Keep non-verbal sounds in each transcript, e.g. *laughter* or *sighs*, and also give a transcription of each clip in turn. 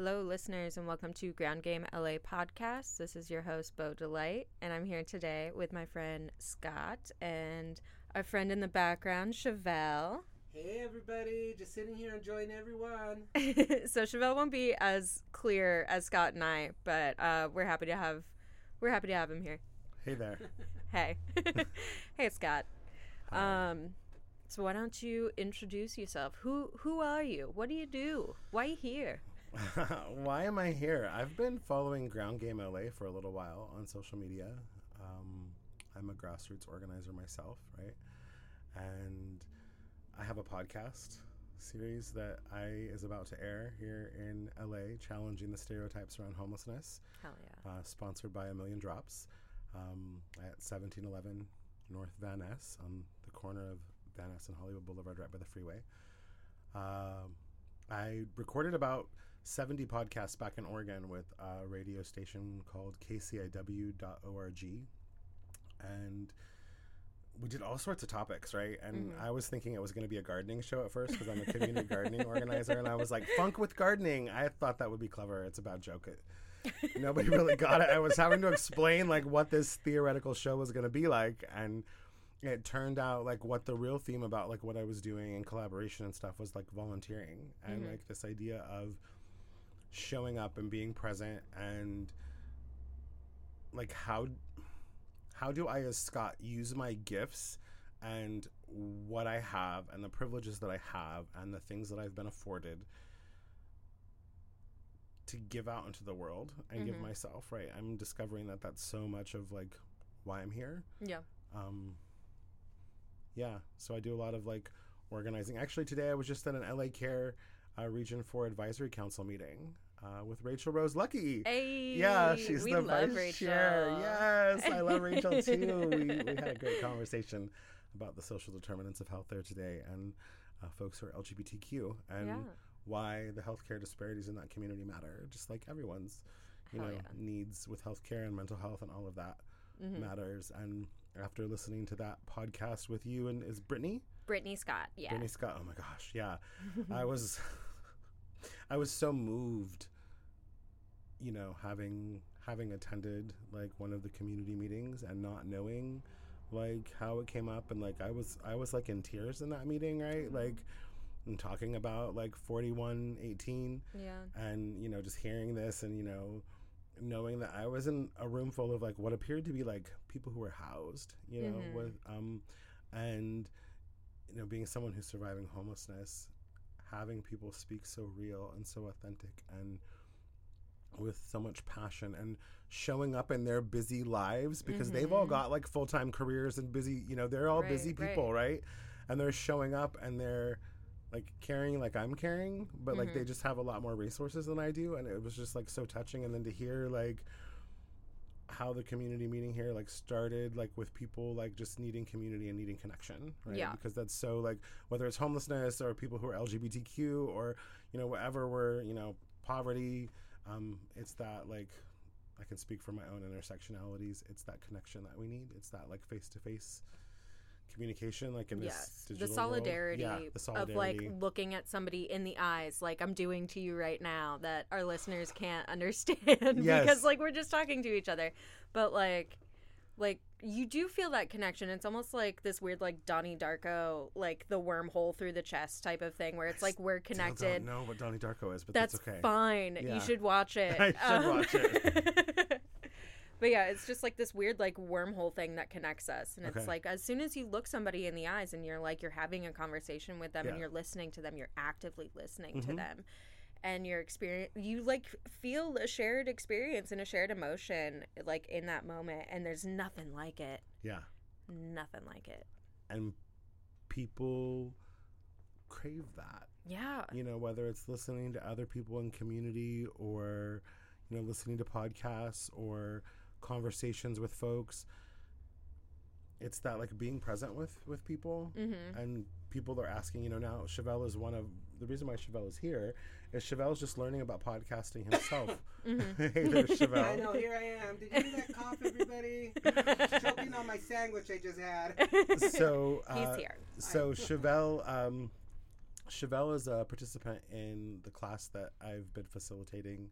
Hello, listeners, and welcome to Ground Game LA podcast. This is your host, Bo Delight, and I'm here today with my friend Scott and our friend in the background, Chevelle. Hey everybody, just sitting here enjoying everyone. *laughs* so Chevelle won't be as clear as Scott and I, but uh, we're happy to have we're happy to have him here. Hey there. *laughs* Hey, *laughs* hey Scott. Um, so why don't you introduce yourself? Who who are you? What do you do? Why are you here? *laughs* Why am I here? I've been following Ground Game LA for a little while on social media. Um, I'm a grassroots organizer myself, right? And I have a podcast series that I is about to air here in LA, challenging the stereotypes around homelessness. Hell yeah. Uh, sponsored by A Million Drops um, at 1711 North Van Ness on the corner of Van Ness and Hollywood Boulevard, right by the freeway. Um, I recorded about 70 podcasts back in Oregon with a radio station called kciw.org. And we did all sorts of topics, right? And Mhm. I was thinking it was going to be a gardening show at first because I'm a community gardening organizer. And I was like, funk with gardening. I thought that would be clever. It's a bad joke. It, nobody really got it. I was having to explain like what this theoretical show was going to be like. And it turned out like what the real theme about like what I was doing in collaboration and stuff was like volunteering and Mhm. like this idea of showing up and being present and like how how do I as Scott use my gifts and what I have and the privileges that I have and the things that I've been afforded to give out into the world and give Mhm. myself right i'm discovering that that's so much of like why i'm here Yeah. um yeah so i do a lot of like organizing actually today i was just at an la care uh, region 4 advisory council meeting uh, with rachel rose lucky Hey. yeah she's the vice Rachel. chair yes i love rachel *laughs* too we, we had a great conversation about the social determinants of health there today and uh, folks who are lgbtq and yeah. why the healthcare disparities in that community matter just like everyone's you Hell know yeah. needs with healthcare and mental health and all of that Mhm. matters. And after listening to that podcast with you and is Brittany, Brittany Scott. Yeah. Brittany Scott. Oh my gosh, yeah, I was, I was so moved. You know, having having attended like one of the community meetings and not knowing like how it came up and like I was I was like in tears in that meeting, right? Like and talking about like 4118 yeah. and you know just hearing this and you know knowing that i was in a room full of like what appeared to be like people who were housed you know Mhm. with um and you know being someone who's surviving homelessness having people speak so real and so authentic and with so much passion and showing up in their busy lives because they've all Mhm. got like full-time careers and busy you know they're all Right, busy people right and they're showing up and they're like caring like I'm caring, but like they Mhm. just have a lot more resources than I do, and it was just like so touching. And then to hear like how the community meeting here like started like with people like just needing community and needing connection, right? Yeah. Because that's so like whether it's homelessness or people who are LGBTQ or you know whatever we're you know poverty, um, it's that like I can speak for my own intersectionalities. It's that connection that we need. It's that like face to face communication, like in yes. this The solidarity, Yeah, the solidarity. of like looking at somebody in the eyes, like I'm doing to you right now, that our listeners can't *laughs* understand because like we're just talking to each other. But like, like you do feel that connection. It's almost like this weird, like Donnie Darko, like the wormhole through the chest type of thing, where it's like we're connected. don't know what Donnie Darko is, but That's that's, okay. fine. Yeah. You should watch *laughs* it. I should watch it. Um, *laughs* but yeah, it's just like this weird like wormhole thing that connects us. And it's like as soon as you look somebody in the eyes and you're like you're having a conversation with them and you're listening to them, you're actively listening to Mhm. them. And your experience you like feel a shared experience and a shared emotion like in that moment and there's nothing like it. Yeah, Nothing like it. and people crave that. Yeah. You know, whether it's listening to other people in community or you know listening to podcasts or conversations with folks. It's that like being present with with people Mhm. and people are asking. You know, now Chevelle is one of the reason why Chevelle is here is Chevelle's just learning about podcasting himself. *laughs* *laughs* Mhm. hey there, *laughs* Chevelle. I know, here I am. Did you hear that cough, everybody? Choking on my sandwich I just had. so uh, He's here. so Chevelle um, Chevelle is a participant in the class that I've been facilitating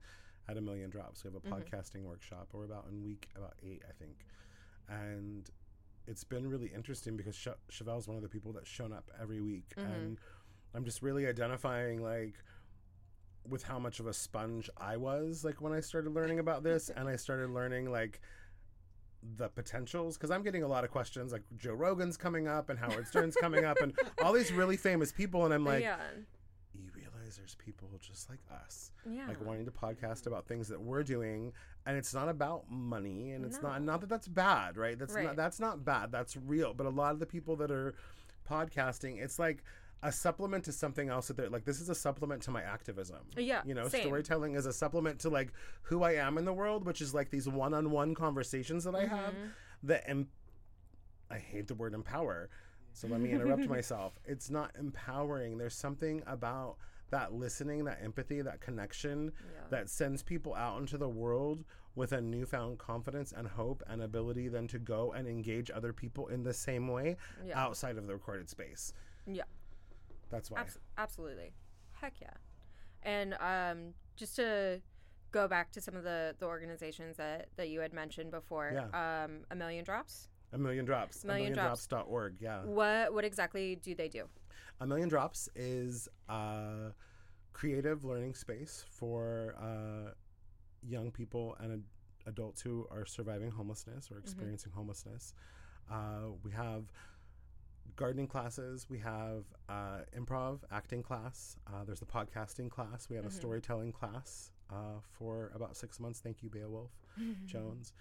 at a million drops. We have a Mhm. podcasting workshop. We're about in week about eight, I think, and it's been really interesting because Ch- Chevelle's one of the people that's shown up every week, Mhm. and I'm just really identifying like with how much of a sponge I was like when I started learning about this, *laughs* and I started learning like the potentials because I'm getting a lot of questions like Joe Rogan's coming up and Howard Stern's coming up and all these really famous people, and I'm like, yeah, realize there's people just like us, yeah, like wanting to podcast about things that we're doing, and it's not about money, and it's not No. not that that's bad, right? That's Right. not that's not bad. That's real. But a lot of the people that are podcasting, it's like a supplement to something else that they're like this is a supplement to my activism yeah. you know same. storytelling is a supplement to like who i am in the world which is like these one-on-one conversations that i mm-hmm. have that em- i hate the word empower so let me interrupt *laughs* myself it's not empowering there's something about that listening that empathy that connection Yeah. that sends people out into the world with a newfound confidence and hope and ability then to go and engage other people in the same way Yeah. outside of the recorded space Yeah. that's why Abs- absolutely. Heck yeah. And um, just to go back to some of the, the organizations that, that you had mentioned before, um, A Million Drops. a million drops a Million million Drops. drops.org yeah What what exactly do they do? A Million Drops is a creative learning space for uh, young people and ad- adults who are surviving homelessness or experiencing homelessness. Uh, we have gardening classes, we have uh, improv, acting class, uh, there's the podcasting class, we have a Mhm. storytelling class uh, for about six months. Thank you, Beowulf. Jones.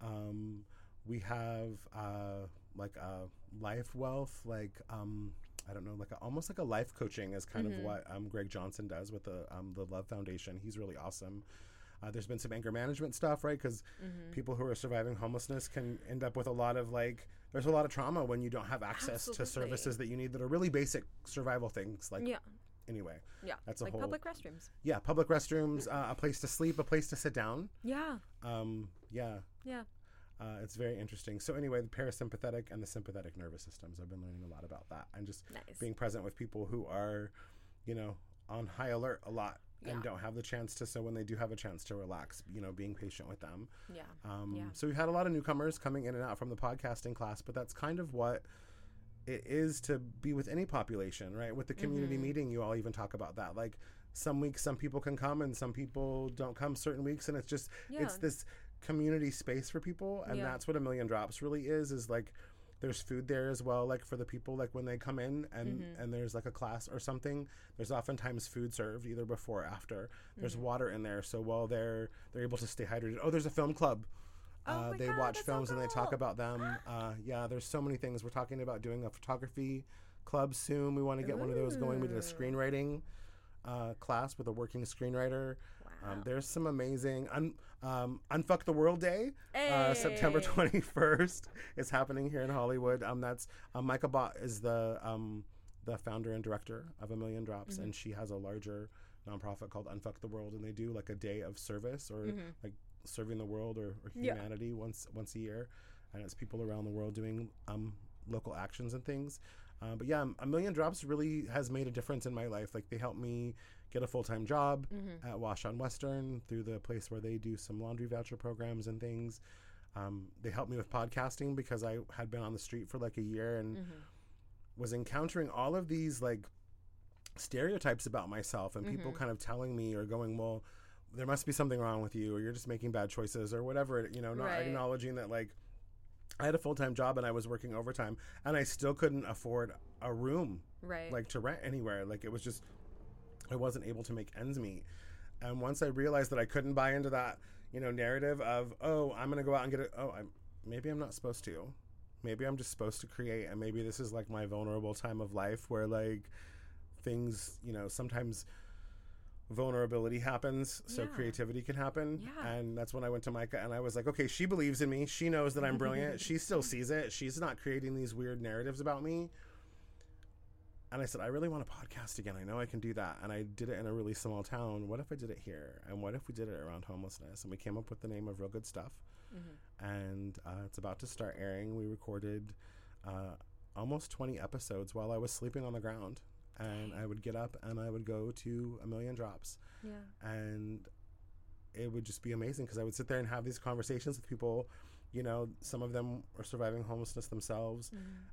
Um, we have uh, like a life wealth, like um, I don't know, like a, almost like a life coaching is kind Mhm. of what um, Greg Johnson does with the um, the Love Foundation. He's really awesome. Uh, there's been some anger management stuff, right? Because Mhm. people who are surviving homelessness can end up with a lot of like. There's a lot of trauma when you don't have access to services that you need that are really basic survival things. Like yeah, anyway, yeah. that's a like whole public restrooms. yeah, public restrooms, uh, a place to sleep, a place to sit down. Yeah, Um, yeah, yeah. Uh, it's very interesting. So anyway, the parasympathetic and the sympathetic nervous systems. I've been learning a lot about that, and just Nice. being present with people who are, you know, on high alert a lot Yeah. and don't have the chance to. So when they do have a chance to relax, you know, being patient with them. yeah. Um, Yeah. So we've had a lot of newcomers coming in and out from the podcasting class, but that's kind of what it is to be with any population, right? With the community Mhm. meeting, you all even talk about that. Like some weeks, some people can come and some people don't come certain weeks, and it's just Yeah. it's this community space for people, and Yeah. that's what a million drops really is. Is like there's food there as well, like for the people like when they come in and Mhm. and there's like a class or something. There's oftentimes food served either before or after. There's Mhm. water in there, so while they're they're able to stay hydrated. Oh, there's a film club. Oh Uh, my they God, watch that's so films and they talk about them. *gasps* Uh, yeah, there's so many things. We're talking about doing a photography club soon. We want to get one of those going. We did a screenwriting uh, class with a working screenwriter. Um, there's some amazing un, um, Unfuck the World Day. Uh, September *laughs* 21st is happening here in Hollywood. Um, that's um, Micah Bott is the um, the founder and director of A Million Drops, Mhm. and she has a larger nonprofit called Unfuck the World, and they do like a day of service or Mhm. like serving the world or, or Yeah. humanity once once a year, and it's people around the world doing um, local actions and things. Uh, but yeah, A Million Drops really has made a difference in my life. Like they helped me get a full time job Mhm. at Wash on Western through the place where they do some laundry voucher programs and things. Um, they helped me with podcasting because I had been on the street for like a year and Mhm. was encountering all of these like stereotypes about myself and people Mhm. kind of telling me or going, well, there must be something wrong with you or you're just making bad choices or whatever, you know, not Right. acknowledging that like I had a full time job and I was working overtime and I still couldn't afford a room Right. like to rent anywhere. Like it was just I wasn't able to make ends meet. And once I realized that I couldn't buy into that, you know, narrative of oh, I'm gonna go out and get it. Oh, I'm maybe I'm not supposed to. Maybe I'm just supposed to create, and maybe this is like my vulnerable time of life where like things, you know, sometimes vulnerability happens so Yeah. creativity can happen Yeah. and that's when i went to micah and i was like okay she believes in me she knows that i'm brilliant *laughs* she still sees it she's not creating these weird narratives about me and I said, I really want a podcast again. I know I can do that. And I did it in a really small town. What if I did it here? And what if we did it around homelessness? And we came up with the name of Real Good Stuff. Mhm. And uh, it's about to start airing. We recorded uh, almost 20 episodes while I was sleeping on the ground. and I would get up and I would go to a million drops, Yeah. and it would just be amazing because I would sit there and have these conversations with people. You know, some of them are surviving homelessness themselves,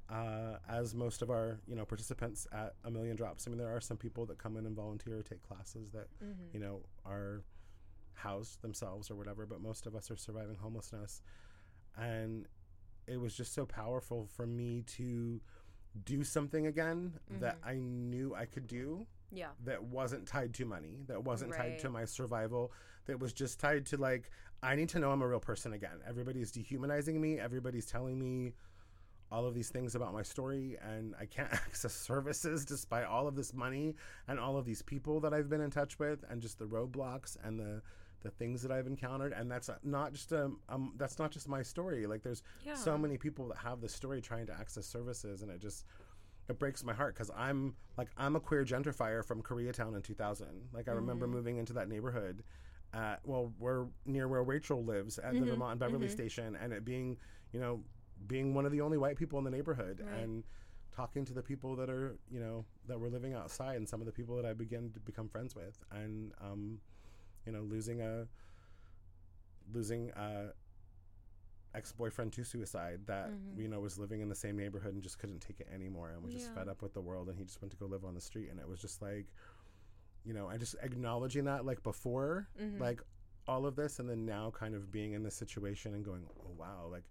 uh, as most of our you know participants at a million drops. I mean, there are some people that come in and volunteer or take classes that Mm-hmm. you know are housed themselves or whatever, but most of us are surviving homelessness, and it was just so powerful for me to do something again that I knew I could do Yeah. that wasn't tied to money, that wasn't tied to my survival, that was just tied to like, I need to know I'm a real person again. Everybody's dehumanizing me, everybody's telling me all of these things about my story, and I can't *laughs* access services despite all of this money and all of these people that I've been in touch with, and just the roadblocks and the the things that I've encountered, and that's not just um, um that's not just my story. Like there's Yeah. so many people that have this story trying to access services, and it just it breaks my heart because I'm like I'm a queer gentrifier from Koreatown in 2000. Like I remember mm-hmm. moving into that neighborhood, at, well, we're near where Rachel lives at the mm-hmm. Vermont and Beverly mm-hmm. Station, and it being you know being one of the only white people in the neighborhood Right. and talking to the people that are you know that were living outside and some of the people that I began to become friends with and um, you know losing a losing a ex-boyfriend to suicide that mm-hmm. you know was living in the same neighborhood and just couldn't take it anymore and was just fed up with the world and he just went to go live on the street and it was just like you know I just acknowledging that like before mm-hmm. like all of this and then now kind of being in this situation and going oh wow like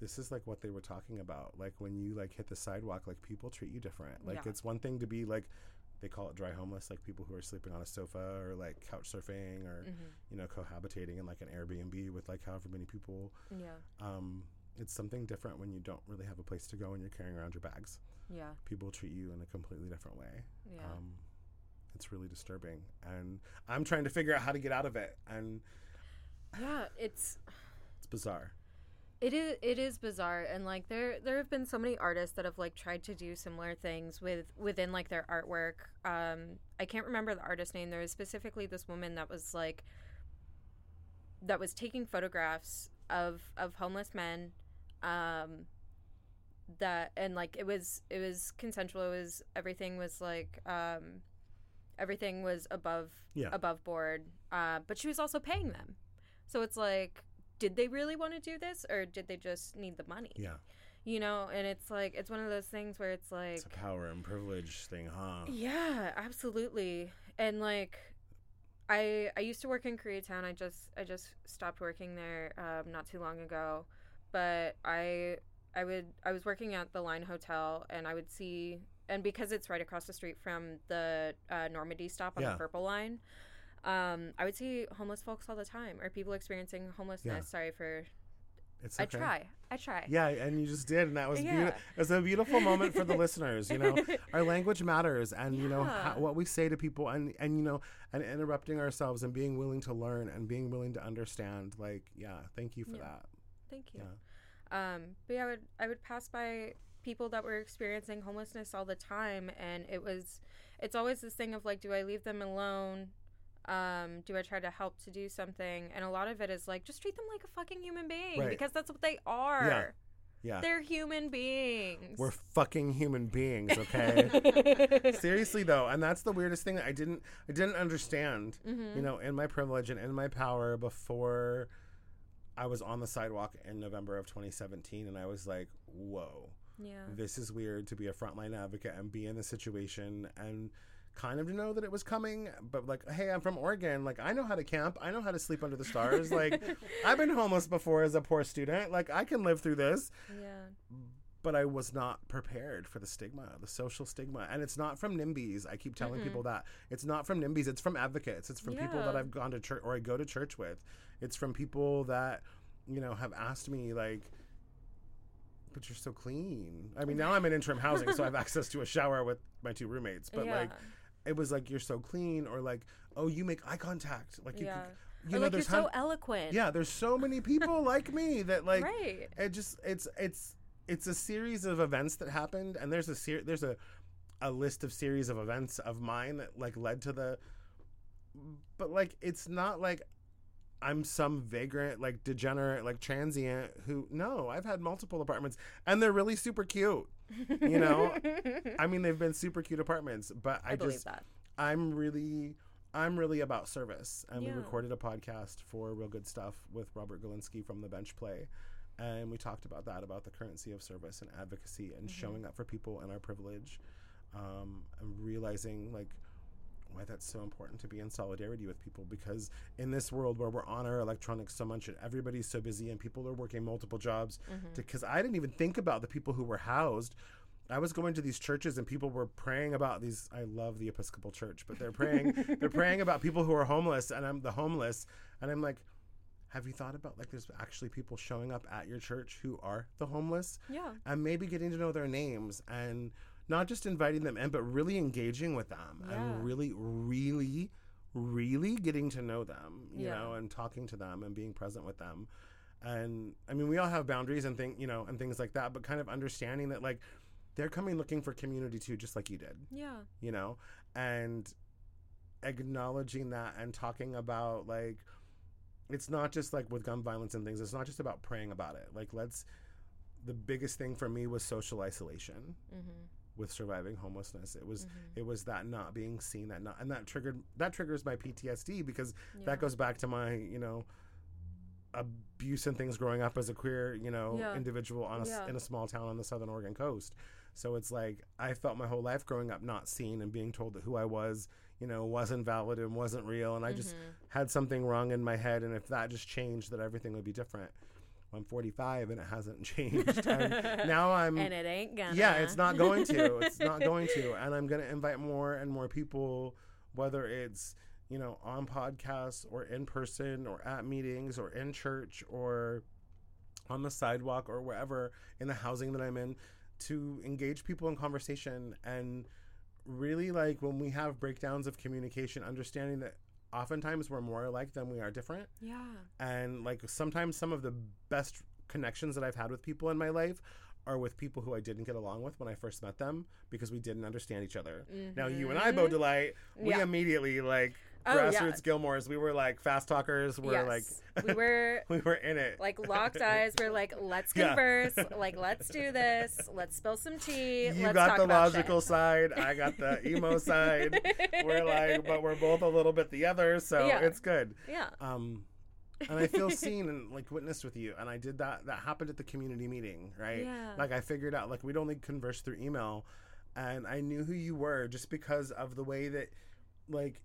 this is like what they were talking about. Like when you like hit the sidewalk like people treat you different. Like Yeah. it's one thing to be like they call it dry homeless like people who are sleeping on a sofa or like couch surfing or you know cohabitating in like an airbnb with like however many people Yeah. um it's something different when you don't really have a place to go and you're carrying around your bags Yeah. people treat you in a completely different way Yeah. um it's really disturbing and i'm trying to figure out how to get out of it and yeah. It's it's bizarre It is it is bizarre and like there there have been so many artists that have like tried to do similar things with within like their artwork. Um I can't remember the artist name. There was specifically this woman that was like that was taking photographs of of homeless men um that and like it was it was consensual it was everything was like um everything was above Yeah. above board uh but she was also paying them so it's like did they really want to do this or did they just need the money? Yeah. You know and it's like it's one of those things where it's like it's a power and privilege thing huh? Yeah absolutely. And like i i used to work in koreatown. I just i just stopped working there um, not too long ago. But i i would i was working at the line hotel and i would see and because it's right across the street from the uh, Normandie stop on Yeah. the purple line um, i would see homeless folks all the time or people experiencing homelessness Yeah. sorry for it's okay. i try i try yeah and you just did and that was Yeah. beautiful it was a beautiful moment for the listeners you know *laughs* our language matters and you know how, what we say to people and and you know and interrupting ourselves and being willing to learn and being willing to understand like yeah thank you for Yeah. that Thank you. Yeah. Um, but yeah, I would I would pass by people that were experiencing homelessness all the time, and it was it's always this thing of like, do I leave them alone? Um, do I try to help to do something? And a lot of it is like, just treat them like a fucking human being Right. because that's what they are. yeah They're human beings. we're fucking human beings okay *laughs* seriously though and that's the weirdest thing that i didn't i didn't understand Mm-hmm. you know in my privilege and in my power before i was on the sidewalk in november of 2017 and i was like whoa yeah. this is weird to be a frontline advocate and be in this situation and kind of to know that it was coming but like hey i'm from oregon like i know how to camp i know how to sleep under the stars *laughs* like i've been homeless before as a poor student like i can live through this Yeah. but I was not prepared for the stigma, the social stigma. And it's not from NIMBYs. I keep telling people that. It's not from NIMBYs, it's from advocates. It's from people that I've gone to church or I go to church with. It's from people that, you know, have asked me, like, but you're so clean. I mean, now *laughs* I'm in interim housing, so I have access to a shower with my two roommates. But, yeah. like, it was like, you're so clean, or like, oh, you make eye contact. Like, you, yeah. could, you or know, like you're there's so hun- eloquent. yeah, there's so many people *laughs* like me that, like, right. it just it's it's it's a series of events that happened and there's a ser- there's a a list of series of events of mine that like led to the but like it's not like I'm some vagrant like degenerate like transient who no I've had multiple apartments and they're really super cute You know, *laughs* I mean, they've been super cute apartments, but I, I just that. I'm really I'm really about service. And Yeah. we recorded a podcast for Real Good Stuff with Robert Galinsky from the Bench Play. And we talked about that, about the currency of service and advocacy and Mm-hmm. showing up for people and our privilege. Um, and realizing like why that's so important to be in solidarity with people because in this world where we're on our electronics so much and everybody's so busy and people are working multiple jobs Mm-hmm. because I didn't even think about the people who were housed. I was going to these churches and people were praying about these. I love the Episcopal Church, but they're praying. *laughs* they're praying about people who are homeless, and I'm the homeless, and I'm like, have you thought about like there's actually people showing up at your church who are the homeless, Yeah. and maybe getting to know their names and not just inviting them in, but really engaging with them Yeah. and really, really, really getting to know them, you Yeah. know, and talking to them and being present with them. And I mean, we all have boundaries and things, you know, and things like that, but kind of understanding that like they're coming looking for community too, just like you did, Yeah. you know, and acknowledging that and talking about like it's not just like with gun violence and things. It's not just about praying about it. Like let's. The biggest thing for me was social isolation Mm-hmm. With surviving homelessness. It was it was that not being seen, that not, and that triggered that triggers my PTSD because Yeah. that goes back to my you know abuse and things growing up as a queer you know Yeah. individual on a, Yeah. in a small town on the southern Oregon coast. So it's like I felt my whole life growing up not seen and being told that who I was you know wasn't valid and wasn't real, and I just Mm-hmm. had something wrong in my head, and if that just changed, that everything would be different. I'm 45 and it hasn't *laughs* changed. and now *laughs* I'm and it ain't gonna. yeah, it's not going to. *laughs* It's not going to. And I'm going to invite more and more people, whether it's, you know, on podcasts or in person or at meetings or in church or on the sidewalk or wherever in the housing that I'm in, to engage people in conversation and really like when we have breakdowns of communication, understanding that oftentimes we're more alike than we are different Yeah. and like sometimes some of the best connections that I've had with people in my life are with people who I didn't get along with when I first met them because we didn't understand each other. Now you and I, Bo Delight, we Mm-hmm. Yeah. immediately like Oh, yeah. grassroots Gilmores. We were like fast talkers. We're yes. like we were *laughs* we were in it. like locked eyes. We're like, let's Yeah. converse. *laughs* like, let's do this. Let's spill some tea. you let's got the logical shit. side. I got the emo *laughs* side. We're like, but we're both a little bit the other, so Yeah. it's good. Yeah. um and i feel seen and like witnessed with you and i did that that happened at the community meeting right Yeah. like i figured out like we'd only converse through email and i knew who you were just because of the way that like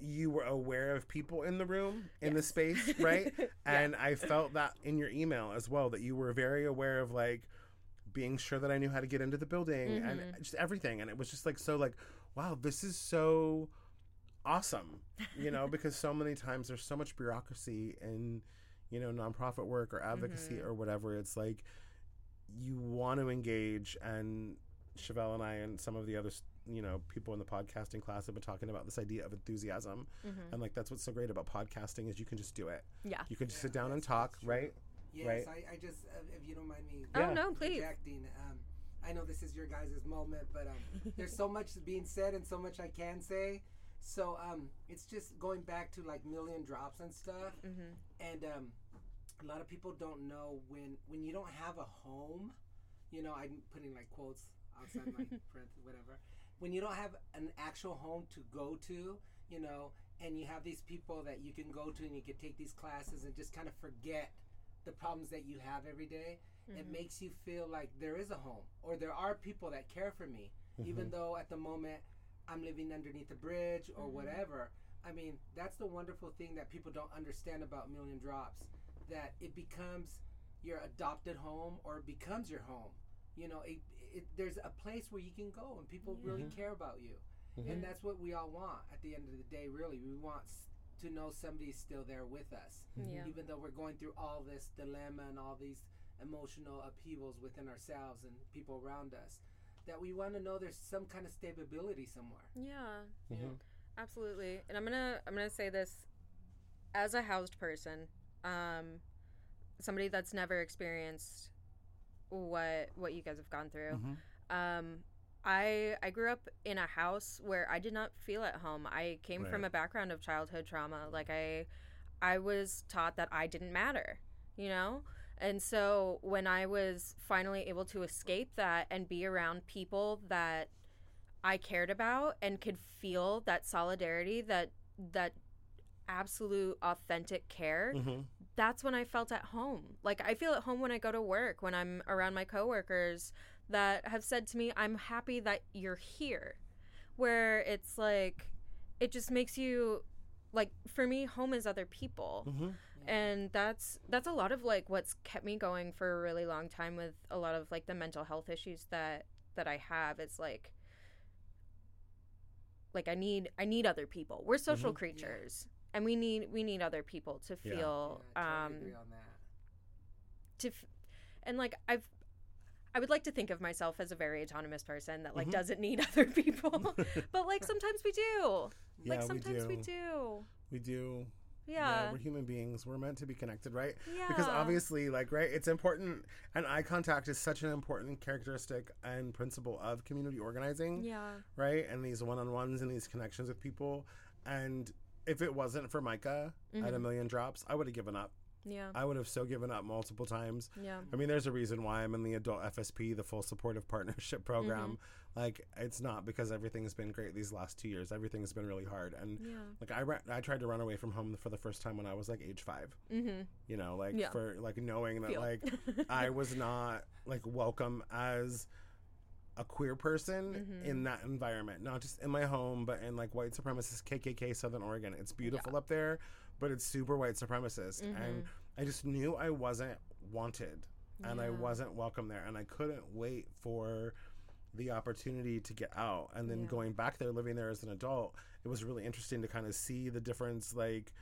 you were aware of people in the room in the space *laughs* right Yeah. and i felt that in your email as well that you were very aware of like being sure that i knew how to get into the building and Mhm. just everything and it was just like so like wow this is so awesome you know because so many times there's so much bureaucracy in you know nonprofit work or advocacy Mhm. or whatever it's like you want to engage and Chevelle and I and some of the other you know people in the podcasting class have been talking about this idea of enthusiasm Mhm. and like that's what's so great about podcasting is you can just do it Yeah. you can just Yeah, sit down and talk right Yes, Right. I, I just, uh, if you don't mind me Oh Yeah. no, please. projecting, um, I know this is your guys' moment, but um, there's so much being said and so much I can say. So um, it's just going back to like million drops and stuff. Mhm. And um, a lot of people don't know when when you don't have a home. You know, I'm putting like quotes outside my *laughs* print, whatever. When you don't have an actual home to go to, you know, and you have these people that you can go to and you can take these classes and just kind of forget the problems that you have every day, it Mhm. makes you feel like there is a home or there are people that care for me, even though at the moment I'm living underneath a bridge or Mhm. whatever. I mean, that's the wonderful thing that people don't understand about Million Drops that it becomes your adopted home or it becomes your home. You know, it, it, there's a place where you can go and people really Mhm. care about you. Mhm. And that's what we all want at the end of the day, really. We want s- to know somebody's still there with us Yeah. even though we're going through all this dilemma and all these emotional upheavals within ourselves and people around us that we want to know there's some kind of stability somewhere Yeah. Mhm. Absolutely. And I'm gonna I'm gonna say this as a housed person, um, somebody that's never experienced what what you guys have gone through. Mhm. Um, I I grew up in a house where I did not feel at home. I came from a background of childhood trauma. Like I I was taught that I didn't matter, you know? And so when I was finally able to escape that and be around people that I cared about and could feel that solidarity, that that absolute authentic care, Mhm. that's when I felt at home. Like I feel at home when I go to work, when I'm around my coworkers that have said to me, "I'm happy that you're here." Where it's like it just makes you like for me home is other people. Mhm. And that's that's a lot of like what's kept me going for a really long time with a lot of like the mental health issues that that I have. It's like like I need I need other people. We're social Mhm. creatures. And we need we need other people to feel Yeah, I totally um agree on that. to f- and like I've I would like to think of myself as a very autonomous person that like Mhm. doesn't need *laughs* other people. *laughs* but like sometimes we do. Yeah, like sometimes we we do. do. We do. Yeah. we're human beings. We're meant to be connected, right? Yeah. Because obviously, like, right, it's important, and eye contact is such an important characteristic and principle of community organizing, Yeah. right? And these one on ones and these connections with people. And if it wasn't for Micah at a Mhm. million drops, I would have given up. Yeah. I would have so given up multiple times. Yeah. I mean, there's a reason why I'm in the adult FSP, the full supportive *laughs* partnership program. Mm-hmm. Like, it's not because everything's been great these last two years. Everything's been really hard. And Yeah. like, I, ra- I tried to run away from home for the first time when I was like age five, Mhm. you know, like Yeah. for like knowing that Feel. like *laughs* I was not like welcome as a queer person Mhm. in that environment, not just in my home, but in like white supremacist KKK Southern Oregon. It's beautiful up there, but it's super white supremacist. And Mhm. I just knew I wasn't wanted and I wasn't welcome there. And I couldn't wait for the opportunity to get out. And then Yeah. going back there, living there as an adult, it was really interesting to kind of see the difference, like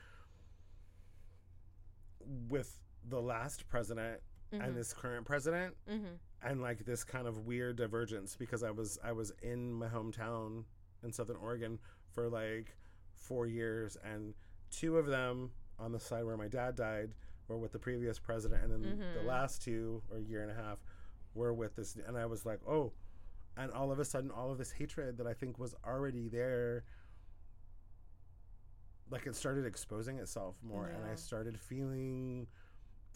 with the last president Mhm. and this current president Mhm. and like this kind of weird divergence because I was I was in my hometown in Southern Oregon for like four years and two of them on the side where my dad died were with the previous president and then the Mhm. last two or year and a half were with this and I was like oh and all of a sudden all of this hatred that I think was already there like it started exposing itself more and I started feeling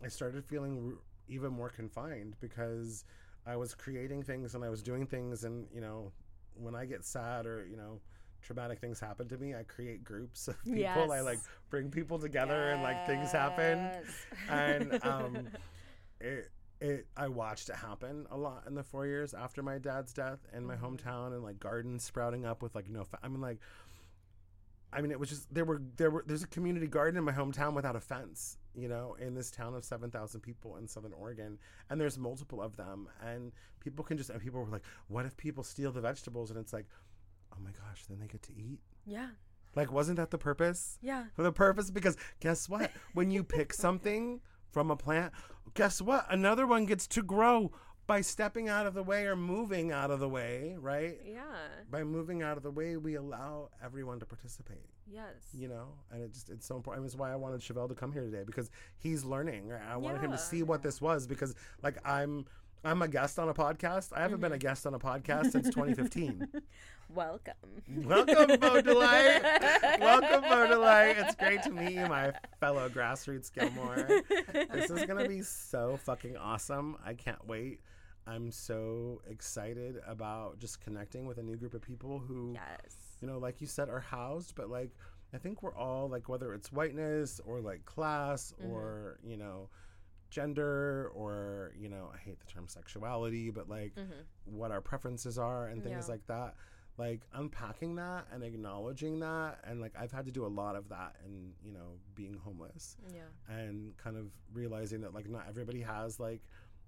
I started feeling even more confined because I was creating things and I was doing things and you know when I get sad or you know traumatic things happen to me I create groups of people. I like bring people together and like things happen. And *laughs* um it it I watched it happen a lot in the four years after my dad's death in my Mhm. hometown and like gardens sprouting up with like no fa- I mean like I mean it was just there were there were there's a community garden in my hometown without a fence you know in this town of 7,000 people in southern Oregon and there's multiple of them and people can just and people were like what if people steal the vegetables? And it's like oh my gosh then they get to eat? Yeah. like wasn't that the purpose? Yeah. for the purpose? Because guess what? When you pick something from a plant guess what? Another one gets to grow by stepping out of the way or moving out of the way right? Yeah. by moving out of the way we allow everyone to participate. Yes. you know? And it just it's so important it's why i wanted chevelle to come here today because he's learning. I wanted him to see what this was because like i'm i'm a guest on a podcast i haven't been a guest on a podcast since *laughs* 2015 Welcome. Welcome, Baudelaire. Welcome, Baudelaire. It's great to meet you, my fellow grassroots Gilmore. This is gonna be so fucking awesome. I can't wait. I'm so excited about just connecting with a new group of people who, yes. you know, like you said, are housed, but like I think we're all like whether it's whiteness or like class Mhm. or you know gender or you know I hate the term sexuality, but like Mhm. what our preferences are and things Yeah. like that like unpacking that and acknowledging that and like i've had to do a lot of that and you know being homeless Yeah. and kind of realizing that like not everybody has like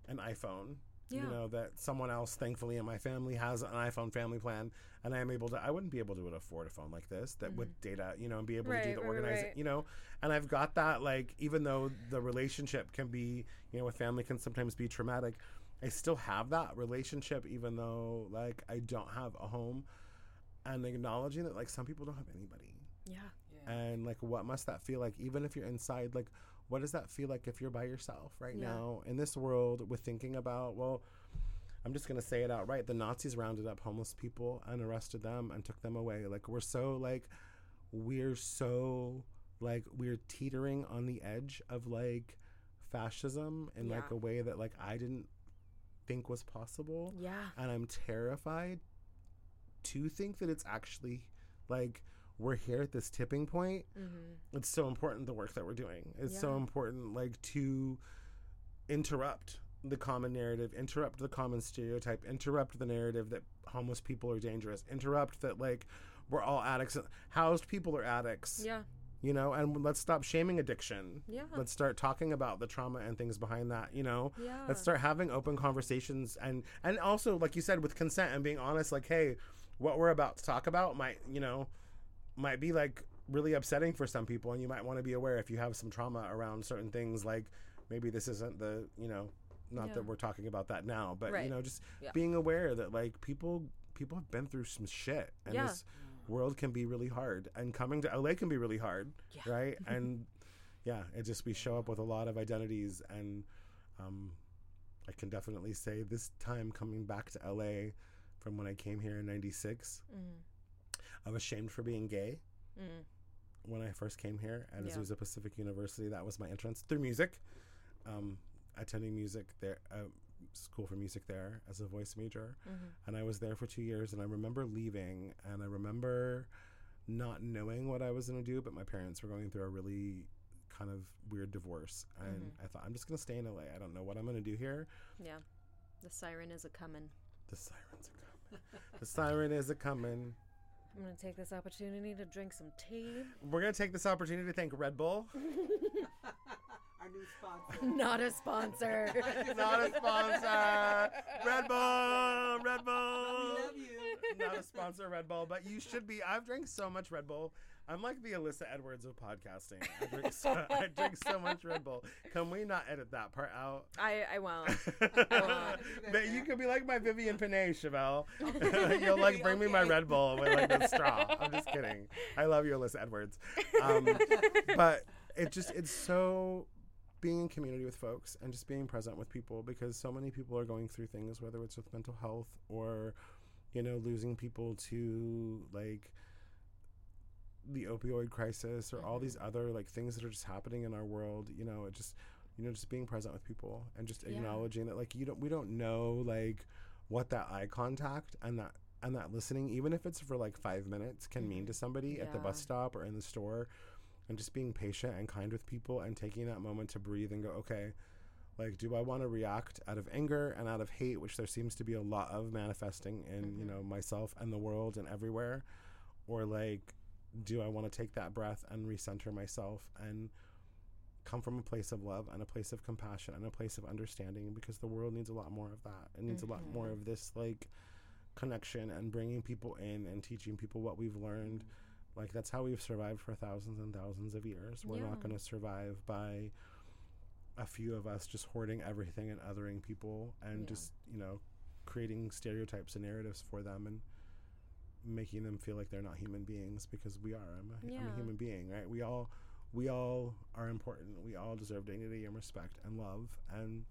an iphone Yeah. you know that someone else thankfully in my family has an iphone family plan and i am able to i wouldn't be able to afford a phone like this that with data you know and be able to do Mm-hmm. The right, organizing right. you know and i've got that like even though the relationship can be you know with family can sometimes be traumatic i still have that relationship even though like i don't have a home and acknowledging that like some people don't have anybody Yeah. Yeah. and like what must that feel like even if you're inside like what does that feel like if you're by yourself right Yeah. now in this world with thinking about well i'm just going to say it outright the nazis rounded up homeless people and arrested them and took them away like we're so like we're so like we're teetering on the edge of like fascism in like a way that like I didn't think was possible Yeah. and I'm terrified to think that it's actually like we're here at this tipping point. Mm-hmm. It's so important the work that we're doing. It's so important like to interrupt the common narrative, interrupt the common stereotype, interrupt the narrative that homeless people are dangerous, interrupt that like we're all addicts. Housed people are addicts, Yeah. you know, and let's stop shaming addiction. Yeah. Let's start talking about the trauma and things behind that, you know. Yeah. Let's start having open conversations and and also like you said with consent and being honest like hey, what we're about to talk about might, you know, might be like really upsetting for some people and you might want to be aware if you have some trauma around certain things like maybe this isn't the, you know, not Yeah. that we're talking about that now, but you know, just Yeah. being aware that like people people have been through some shit and Yeah. this world can be really hard and coming to LA can be really hard, right? *laughs* and yeah, it just we show up with a lot of identities and um I can definitely say this time coming back to LA from when I came here in 96, Mm. I was ashamed for being gay Mm. when I first came here at Yeah. Azusa Pacific University. That was my entrance through music. Um, attending music there, uh, school for music there as a voice major, Mhm. and I was there for two years. And I remember leaving, and I remember not knowing what I was going to do, but my parents were going through a really kind of weird divorce, and Mm-hmm. I thought I'm just going to stay in LA. I don't know what I'm going to do here. Yeah. The siren is a coming. The sirens are coming. *laughs* the siren is a coming. I'm gonna take this opportunity to drink some tea. We're going to take this opportunity to thank Red Bull. Our new sponsor. *laughs* Not a sponsor. *laughs* Not a sponsor. Red Bull. Red *laughs* we Bull. love you. *laughs* Not a sponsor, Red Bull, but you should be. I've drank so much Red Bull. I'm like the Alyssa Edwards of podcasting. I drink so, I drink so much Red Bull. Can we not edit that part out? I I won't. *laughs* but you could be like my Vivienne Pinay, Chevelle. *laughs* You'll like bring me my Red Bull with like the straw. I'm just kidding. I love you, Alyssa Edwards. Um, but it just it's so being in community with folks and just being present with people because so many people are going through things whether it's with mental health or you know losing people to like the opioid crisis or all these mm-hmm. other like things that are just happening in our world you know it just you know just being present with people and just Yeah. acknowledging that like you don't we don't know like what that eye contact and that and that listening even if it's for like five minutes can mean mm-hmm. to somebody at the bus stop or in the store and just being patient and kind with people and taking that moment to breathe and go okay like do i want to react out of anger and out of hate which there seems to be a lot of manifesting in you Mhm. know myself and the world and everywhere or like do i want to take that breath and recenter myself and come from a place of love and a place of compassion and a place of understanding because the world needs a lot more of that it needs a lot more Mhm. of this like connection and bringing people in and teaching people what we've learned like that's how we've survived for thousands and thousands of years we're Yeah. not going to survive by a few of us just hoarding everything and othering people and Yeah. just you know creating stereotypes and narratives for them and making them feel like they're not human beings because we are. I'm a, I'm a human being right? We all we all are important. We all deserve dignity and respect and love. And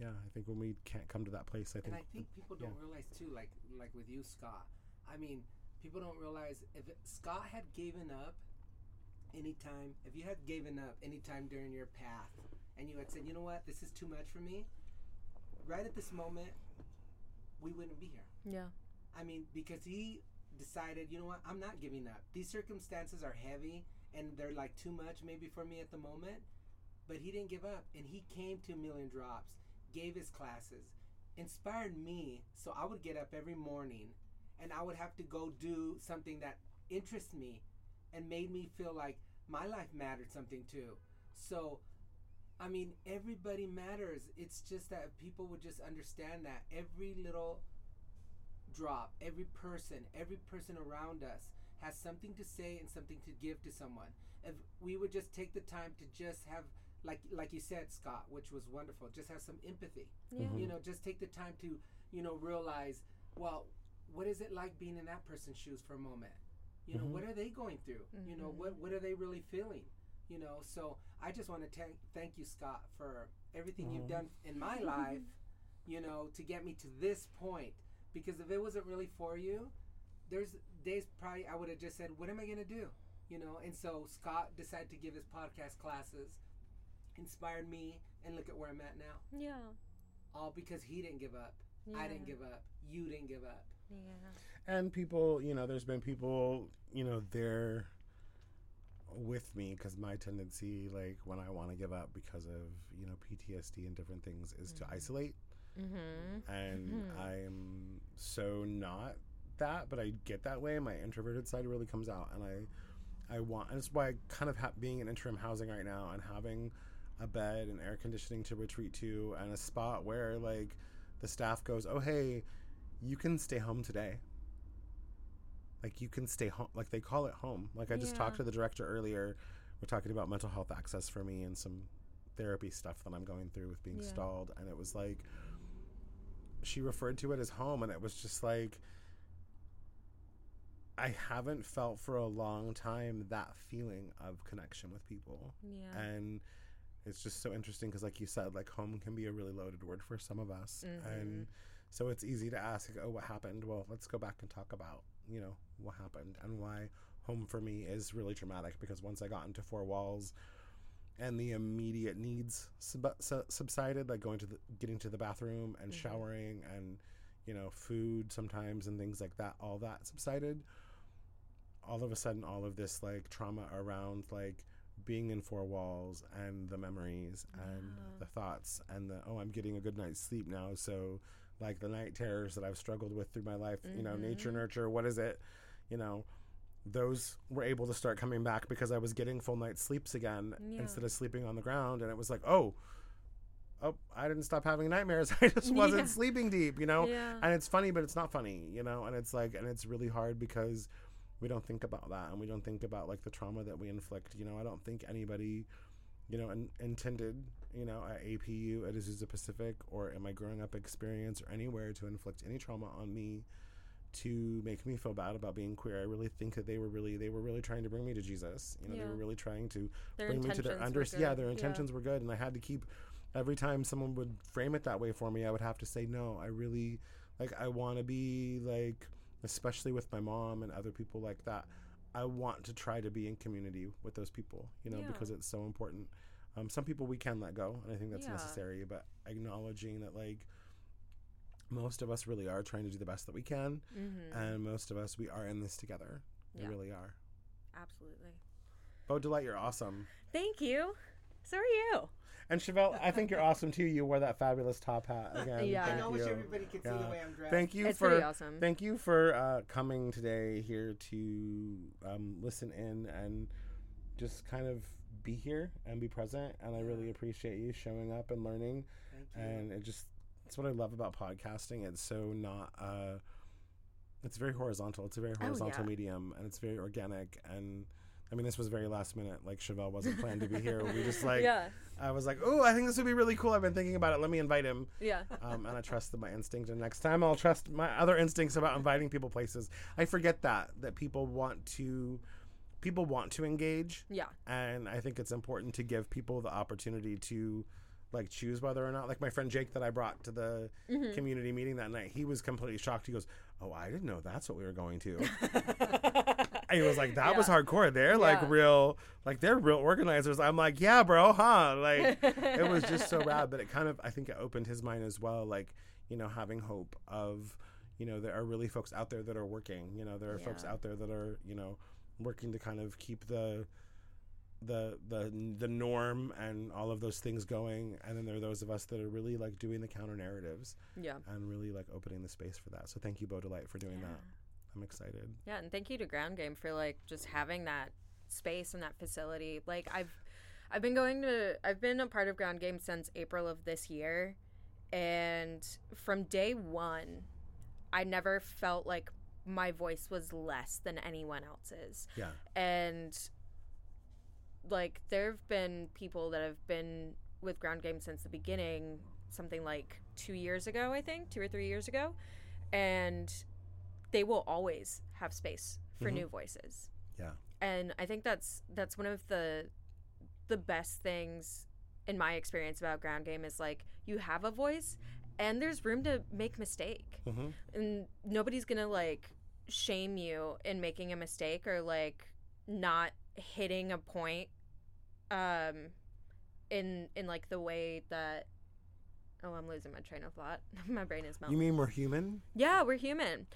yeah i think when we can't come to that place i think And I think people don't realize too, like like with you, Scott. I mean, people don't realize if it, Scott had given up anytime, if you had given up anytime during your path, and you had said, you know what, this is too much for me, right at this moment, we wouldn't be here. yeah. I mean, because he decided, you know what, I'm not giving up. These circumstances are heavy and they're like too much maybe for me at the moment. But he didn't give up and he came to a million drops, gave his classes, inspired me so I would get up every morning and I would have to go do something that interests me and made me feel like my life mattered something too. So I mean, everybody matters. It's just that people would just understand that every little drop, every person, every person around us has something to say and something to give to someone. If we would just take the time to just have, like like you said, Scott, which was wonderful, just have some empathy. Yeah. Mhm. You know, just take the time to, you know, realize, well, what is it like being in that person's shoes for a moment? You know, Mhm. what are they going through? You know, Mhm. what what are they really feeling? You know, so I just want to thank thank you, Scott, for everything you've Mhm. done in my *laughs* life. You know, to get me to this point. Because if it wasn't really for you, there's days probably I would have just said, "What am I gonna do?" You know. And so Scott decided to give his podcast classes, inspired me, and look at where I'm at now. Yeah. All because he didn't give up. I didn't give up. You didn't give up. Yeah. and people you know there's been people you know they're with me because my tendency like when i want to give up because of you know ptsd and different things is to isolate Mm-hmm. and Mhm. i'm so not that but i get that way my introverted side really comes out and i i want and it's why I kind of ha- being in interim housing right now and having a bed and air conditioning to retreat to and a spot where like the staff goes oh hey you can stay home today. Like you can stay home like they call it home. Like i just talked to the director earlier. We're talking about mental health access for me and some therapy stuff that i'm going through with being Yeah. stalled. And it was like she referred to it as home and it was just like i haven't felt for a long time that feeling of connection with people. Yeah. and it's just so interesting because like you said like home can be a really loaded word for some of us. And mm-hmm. So it's easy to ask like, oh what happened well let's go back and talk about you know what happened and why home for me is really traumatic because once i got into four walls and the immediate needs sub- su- subsided like going to the getting to the bathroom and Mhm. showering and you know food sometimes and things like that all that subsided all of a sudden all of this like trauma around like being in four walls and the memories and Yeah. the thoughts and the oh i'm getting a good night's sleep now so like the night terrors that i've struggled with through my life you know nature Mhm. nurture what is it you know those were able to start coming back because i was getting full night sleeps again Yeah. instead of sleeping on the ground and it was like oh oh i didn't stop having nightmares *laughs* i just wasn't Yeah. sleeping deep you know yeah. and it's funny but it's not funny you know and it's like and it's really hard because we don't think about that and we don't think about like the trauma that we inflict you know i don't think anybody you know in, intended you know at apu at azusa pacific or in my growing up experience or anywhere to inflict any trauma on me to make me feel bad about being queer i really think that they were really they were really trying to bring me to jesus. You know they were really trying to Their bring me to their under yeah their intentions were good and i had to keep every time someone would frame it that way for me i would have to say no i really like i want to be like especially with my mom and other people like that i want to try to be in community with those people you know Yeah. because it's so important um, some people we can let go and i think that's Yeah. necessary but acknowledging that like most of us really are trying to do the best that we can Mm-hmm. and most of us we are in this together we Yeah. really are Absolutely. bo delight you're awesome Thank you. So are you. And Chevelle, I think you're awesome too. You wore that fabulous top hat *laughs* again. Yeah. I Thank know, I wish you. everybody could see the way I'm dressed. Thank you it's for awesome. thank you for uh, coming today here to um, listen in and just kind of be here and be present. And I really appreciate you showing up and learning. Thank you. And it just it's what I love about podcasting. It's so not. Uh, it's very horizontal. It's a very Oh, horizontal yeah. medium, and it's very organic. And I mean, this was very last minute. Like Chevelle wasn't planned to be here. We just *laughs* like yeah. I was like, oh, I think this would be really cool. I've been thinking about it. Let me invite him. Yeah. Um, and I trusted my instinct. And next time I'll trust my other instincts about inviting people places. I forget that, that people want to, people want to engage. Yeah. And I think it's important to give people the opportunity to like choose whether or not, like my friend Jake that I brought to the Mhm. community meeting that night, he was completely shocked. He goes, oh, I didn't know that's what we were going to. *laughs* He was like, that was hardcore. They're like real, like they're real organizers. I'm like, yeah, bro, huh? Like, it was just so rad. But it kind of, I think it opened his mind as well. Like, you know, having hope of, you know, there are really folks out there that are working. You know, there are folks out there that are, you know, working to kind of keep the, the the the norm and all of those things going and then there are those of us that are really like doing the counter narratives Yeah. and really like opening the space for that so thank you bo delight for doing Yeah. that i'm excited Yeah, and thank you to Ground Game for like just having that space and that facility. Like I've I've been going to I've been a part of Ground Game since April of this year and from day 1 I never felt like my voice was less than anyone else's. yeah And like there've been people that have been with Ground Game since the beginning, something like 2 years ago, I think, 2 or 3 years ago. And they will always have space for Mhm. new voices. Yeah. And I think that's that's one of the the best things in my experience about ground game is like you have a voice and there's room to make mistake. hmm And nobody's going to like shame you in making a mistake or like not hitting a point um in in like the way that oh i'm losing my train of thought *laughs* my brain is melting. You mean we're human? yeah we're human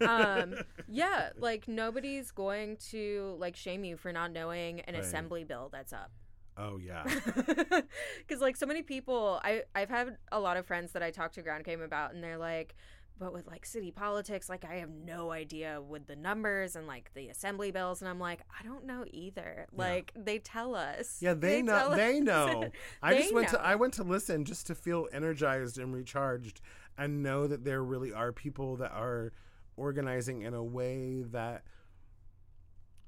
um yeah like nobody's going to like shame you for not knowing an Right. assembly bill that's up Oh yeah. *laughs* because like so many people i i've had a lot of friends that i talk to ground game about and they're like but with like city politics like i have no idea with the numbers and like the assembly bills and i'm like i don't know either like they tell us Yeah, they, know. They know. *laughs* I They just went to. I went to listen just to feel energized and recharged, and know that there really are people that are organizing in a way that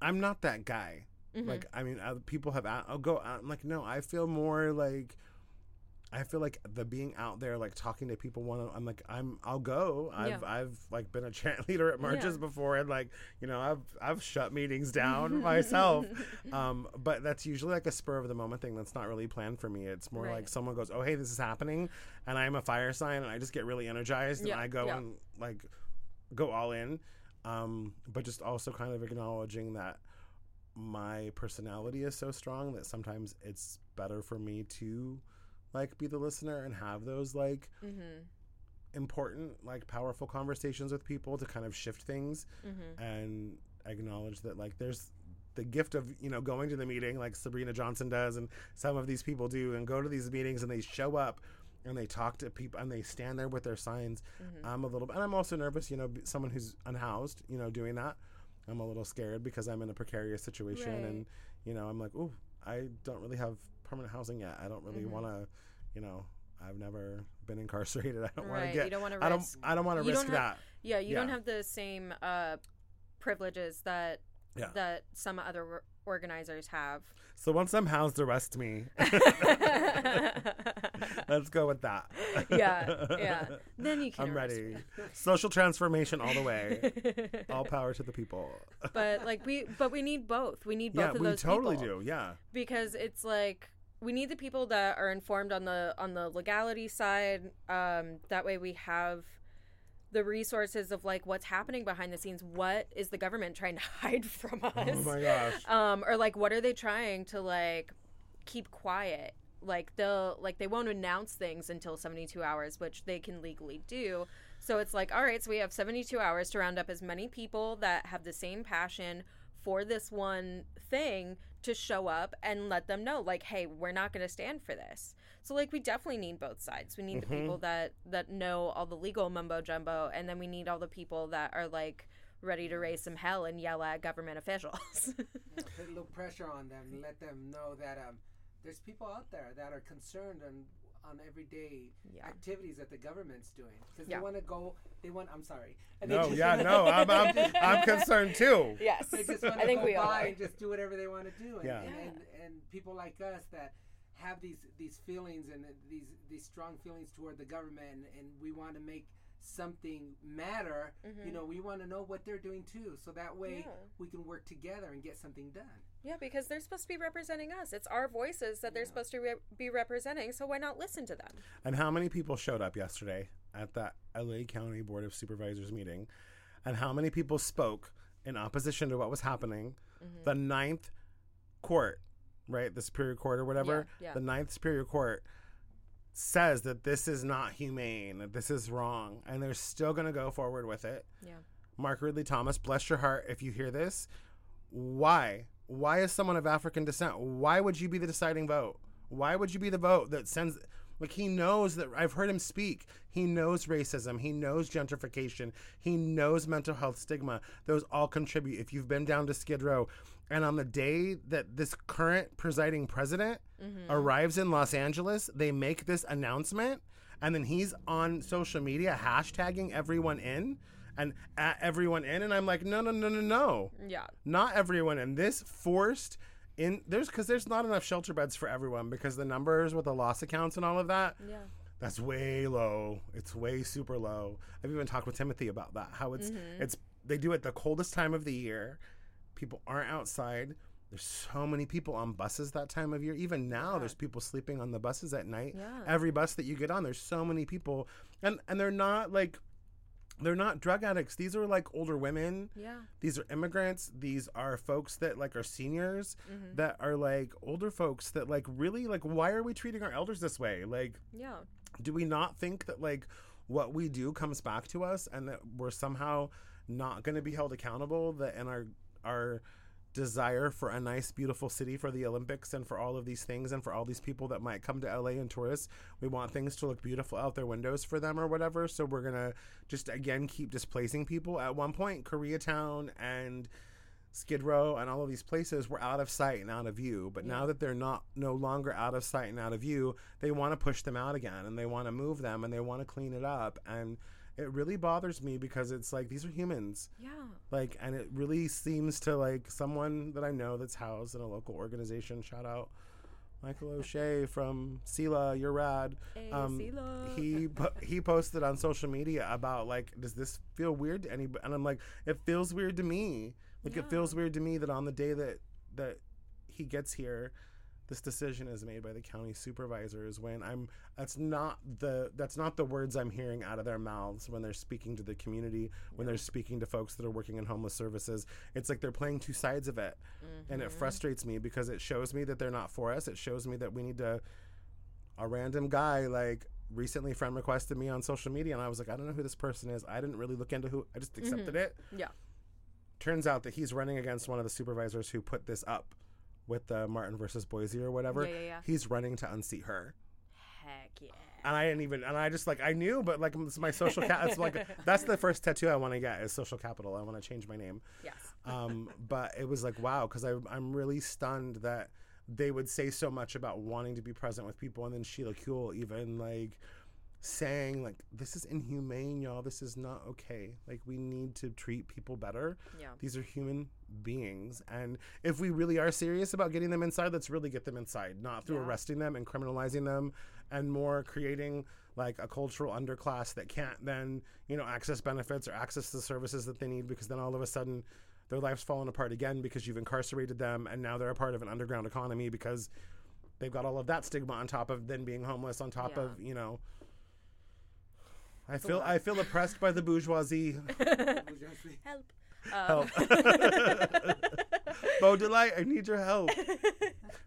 I'm not that guy. Mhm. Like, I mean, uh, people have. out- I'll go. out. I'm like, no. I feel more like. I feel like the being out there, like talking to people. One, I'm like, I'm. I'll go. I've. Yeah. I've like been a chant *laughs* leader at marches Yeah. before, and like, you know, I've. I've shut meetings down *laughs* myself. Um, but that's usually like a spur of the moment thing. That's not really planned for me. It's more Right. like someone goes, "Oh, hey, this is happening," and I'm a fire sign, and I just get really energized, Yeah, and I go and like go all in. Um, but just also kind of acknowledging that my personality is so strong that sometimes it's better for me to like be the listener and have those like mm-hmm. important like powerful conversations with people to kind of shift things Mm-hmm. and acknowledge that like there's the gift of you know going to the meeting like Sabrina Johnson does and some of these people do and go to these meetings and they show up and they talk to people and they stand there with their signs Mm-hmm. I'm a little bit and I'm also nervous you know someone who's unhoused you know doing that I'm a little scared because I'm in a precarious situation Right. and you know I'm like oh I don't really have permanent housing yet I don't really Mhm. want to you know I've never been incarcerated *laughs* I don't want to get you don't want to I don't I don't want to risk have- that yeah you don't have the same uh privileges that Yeah. that some other organizers have so once I'm housed arrest me *laughs* Let's go with that. yeah yeah then you can I'm ready. Social transformation all the way. *laughs* All power to the people. but like we but we need both we need both yeah, of we those totally people do. Yeah. because it's like we need the people that are informed on the on the legality side um that way we have the resources of like what's happening behind the scenes. What is the government trying to *laughs* hide from us? Oh my gosh. um or like what are they trying to like keep quiet? Like they'll like they won't announce things until 72 hours which they can legally do. So it's like all right so we have 72 hours to round up as many people that have the same passion for this one thing to show up and let them know like hey we're not going to stand for this so like we definitely need both sides we need the people that that know all the legal mumbo jumbo and then we need all the people that are like ready to raise some hell and yell at government officials *laughs* Yeah, put a little pressure on them and let them know that um, there's people out there that are concerned on on everyday Yeah. activities that the government's doing because Yeah. they want to go. They want. I'm sorry. No, just yeah, no, I'm, I'm, *laughs* I'm concerned too. yes They just want i to think go we all by are and just do whatever they want to do. And, Yeah. and, and, and people like us that have these these feelings and these these strong feelings toward the government and, and we want to make something matter you know we want to know what they're doing too so that way Mm-hmm. Yeah. we can work together and get something done Yeah, because they're supposed to be representing us. It's our voices that they're supposed to re- be representing, so why not listen to them? And how many people showed up yesterday at that LA County Board of Supervisors meeting? And how many people spoke in opposition to what was happening? Mm-hmm. The ninth court, right? The Superior Court or whatever. Yeah, yeah. The ninth Superior Court says that this is not humane, that this is wrong, and they're still going to go forward with it. Yeah. Mark Ridley Thomas, bless your heart if you hear this. Why? Why is someone of African descent? Why would you be the deciding vote? Why would you be the vote that sends like he knows that I've heard him speak. He knows racism, he knows gentrification, he knows mental health stigma. Those all contribute. If you've been down to Skid Row and on the day that this current presiding president mm-hmm. arrives in Los Angeles, they make this announcement and then he's on social media hashtagging everyone in and at everyone in and I'm like no no no no no Yeah. not everyone in this forced in there's because there's not enough shelter beds for everyone because the numbers with the LAHSA counts and all of that Yeah. that's way low. It's way super low. I've even talked with timothy about that how it's mm-hmm. it's they do it the coldest time of the year. People aren't outside. There's so many people on buses that time of year. Even now there's people sleeping on the buses at night. Yeah. every bus that you get on there's so many people. And and they're not like they're not drug addicts. These are like older women. Yeah. These are immigrants. These are folks that like are seniors hmm that are like older folks that like really like why are we treating our elders this way? Like Yeah. do we not think that like what we do comes back to us and that we're somehow not going to be held accountable that in our our desire for a nice beautiful city for the olympics and for all of these things and for all these people that might come to la and tourists we want things to look beautiful out their windows for them or whatever so we're going to just again keep displacing people at one point koreatown and Skid Row and all of these places were out of sight and out of view. But now that they're not no longer out of sight and out of view, they want to push them out again and they want to move them and they want to clean it up. And it really bothers me because it's like these are humans. Yeah. Like and it really seems to like someone that I know that's housed in a local organization. Shout out Michael O'Shea from Sela, you're rad. Hey, Um, Sela. He po- he posted on social media about like, does this feel weird to anybody? And I'm like, it feels weird to me. Like it feels weird to me that on the day that that he gets here, this decision is made by the county supervisors. When I'm that's not the that's not the words I'm hearing out of their mouths when they're speaking to the community, when they're speaking to folks that are working in homeless services. It's like they're playing two sides of it, and it Mhm. frustrates me because it shows me that they're not for us. It shows me that we need to a random guy like recently friend requested me on social media and I was like, I don't know who this person is. I didn't really look into who I just accepted it. Yeah. Turns out that he's running against one of the supervisors who put this up with the Martin versus Boise or whatever. Yeah, yeah, yeah. He's running to unseat her. Heck yeah. And I didn't even and I just like I knew, but like it's my social cap it's like *laughs* that's the first tattoo I want to get is social capital. I want to change my name Yes. um, but it was like wow because i'm really stunned that they would say so much about wanting to be present with people and then sheila kuehl even like saying like this is inhumane y'all this is not okay like we need to treat people better Yeah. these are human beings and if we really are serious about getting them inside let's really get them inside not through Yeah. arresting them and criminalizing them and more creating like a cultural underclass that can't then you know access benefits or access the services that they need because then all of a sudden their life's fallen apart again because you've incarcerated them and now they're a part of an underground economy because they've got all of that stigma on top of then being homeless on top Yeah. of you know I feel. I feel oppressed by the bourgeoisie. *laughs* Help. Help. *laughs* Um, Bo Delight, I need your help.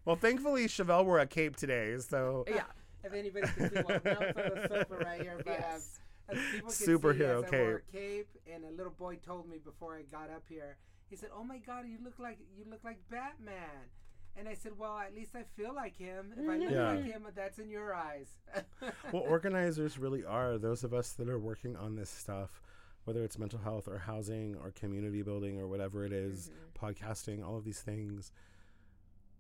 Well, thankfully Chevelle wore a cape today, so yeah. If anybody can see what I'm on the sofa right here, but Yes. um, as people can Superhero see, yes, I wore a cape, and a little boy told me before I got up here. He said, "Oh my God, you look like you look like Batman." And I said, "Well, at least I feel like him. If I look Yeah. like him, that's in your eyes." well, organizers really are those of us that are working on this stuff, whether it's mental health or housing or community building or whatever it is, podcasting, all of these things.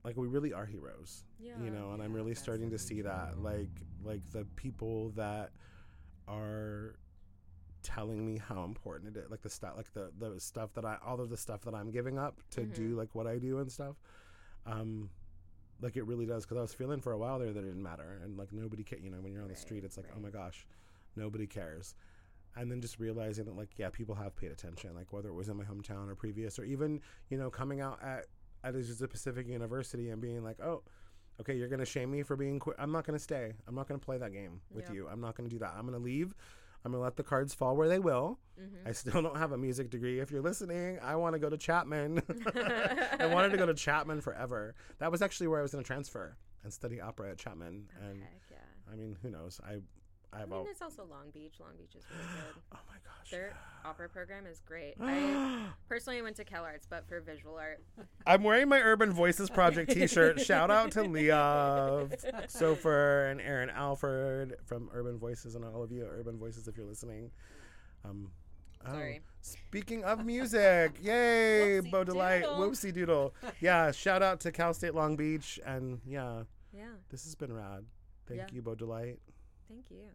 Like we really are heroes, Yeah. you know, and I'm really starting to so see that, like, like the people that are telling me how important it is, like the stuff, like the the stuff that I, all of the stuff that I'm giving up to do, like what I do and stuff. Um, like it really does because I was feeling for a while there that it didn't matter and like nobody ca- you know when you're on the street it's like oh my gosh nobody cares and then just realizing that like yeah people have paid attention like whether it was in my hometown or previous or even you know coming out at at Azusa Pacific University and being like oh okay you're gonna shame me for being queer I'm not gonna stay I'm not gonna play that game with Yeah. you I'm not gonna do that I'm gonna leave I'm gonna let the cards fall where they will Mhm. I still don't have a music degree. If you're listening, I want to go to Chapman. *laughs* I wanted to go to Chapman forever. That was actually where I was going to transfer and study opera at Chapman. And Heck yeah. I mean, who knows? I, I I've mean, all. there's also Long Beach. Long Beach is really good. *gasps* Oh my gosh. Their opera program is great. *gasps* I personally went to Cal Arts, but for visual art. *laughs* I'm wearing my Urban Voices Project *laughs* T-shirt. Shout out to Leeav, *laughs* Sofer, and Aaron Alford from Urban Voices, and all of you Urban Voices if you're listening. Um, oh, Sorry. Speaking of music, yay, Whoopsie Bo Delight, doodle. whoopsie doodle. Yeah, shout out to Cal State Long Beach, and yeah, Yeah. this has been rad. Thank Yeah. you, Bo Delight. Thank you.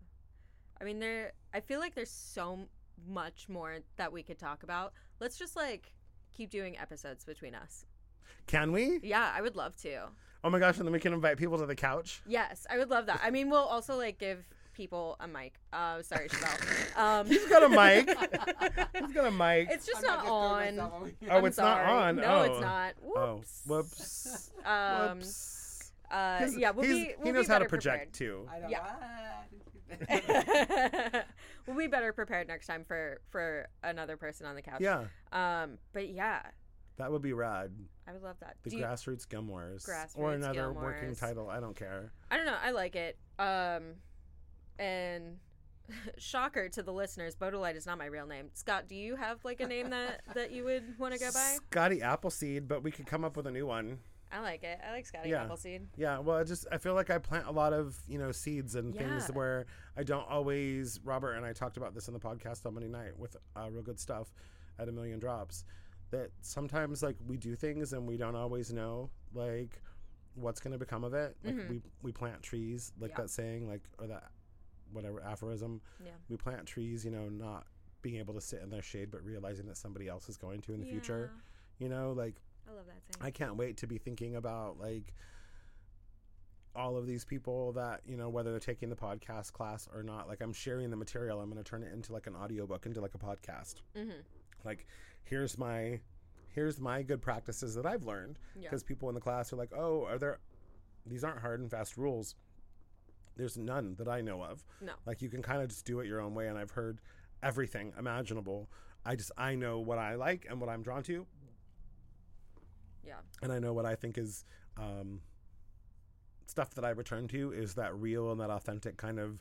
I mean, there. I feel like there's so much more that we could talk about. Let's just like keep doing episodes between us. Can we? Yeah, I would love to. Oh my gosh, and then we can invite people to the couch. Yes, I would love that. I mean, we'll also like give people a mic. Uh, sorry, Chevelle. *laughs* Um, He's got a mic. *laughs* He's got a mic. It's just I'm not on. myself over here. Oh, I'm it's not on. No, Oh. it's not. Oh, Whoops. whoops. Um, whoops. Uh, yeah, we'll be. he We'll knows be how to project prepared. too. I know. Yeah. Ah. *laughs* we'll be better prepared next time for for another person on the couch. Yeah, Um, but yeah, that would be rad. I would love that. The Do you- Grassroots Gilmores. or Grassroots another working title. I don't care. I don't know. I like it. Um, and *laughs* shocker to the listeners, Bo Delight is not my real name. Scott, do you have like a name that that you would want to go by? Scotty Appleseed, but we could come up with a new one. I like it. I like Scotty Yeah. Appleseed. Yeah, well, I just I feel like I plant a lot of you know seeds and things where I don't always. Robert and I talked about this in the podcast on Monday night with uh, real good stuff at a million drops. That sometimes like we do things and we don't always know like what's going to become of it. Like Mhm. we we plant trees, like Yeah. that saying, like or that whatever aphorism. Yeah. We plant trees, you know, not being able to sit in their shade, but realizing that somebody else is going to in the future. You know, like Yeah. I love that saying. I can't wait to be thinking about like all of these people that you know whether they're taking the podcast class or not like i'm sharing the material i'm going to turn it into like an audiobook into like a podcast mm-hmm. like here's my here's my good practices that i've learned Yeah. because people in the class are like oh are there these aren't hard and fast rules there's none that i know of No. like you can kind of just do it your own way and i've heard everything imaginable i just i know what i like and what i'm drawn to Yeah. and I know what I think is um, stuff that I return to is that real and that authentic kind of,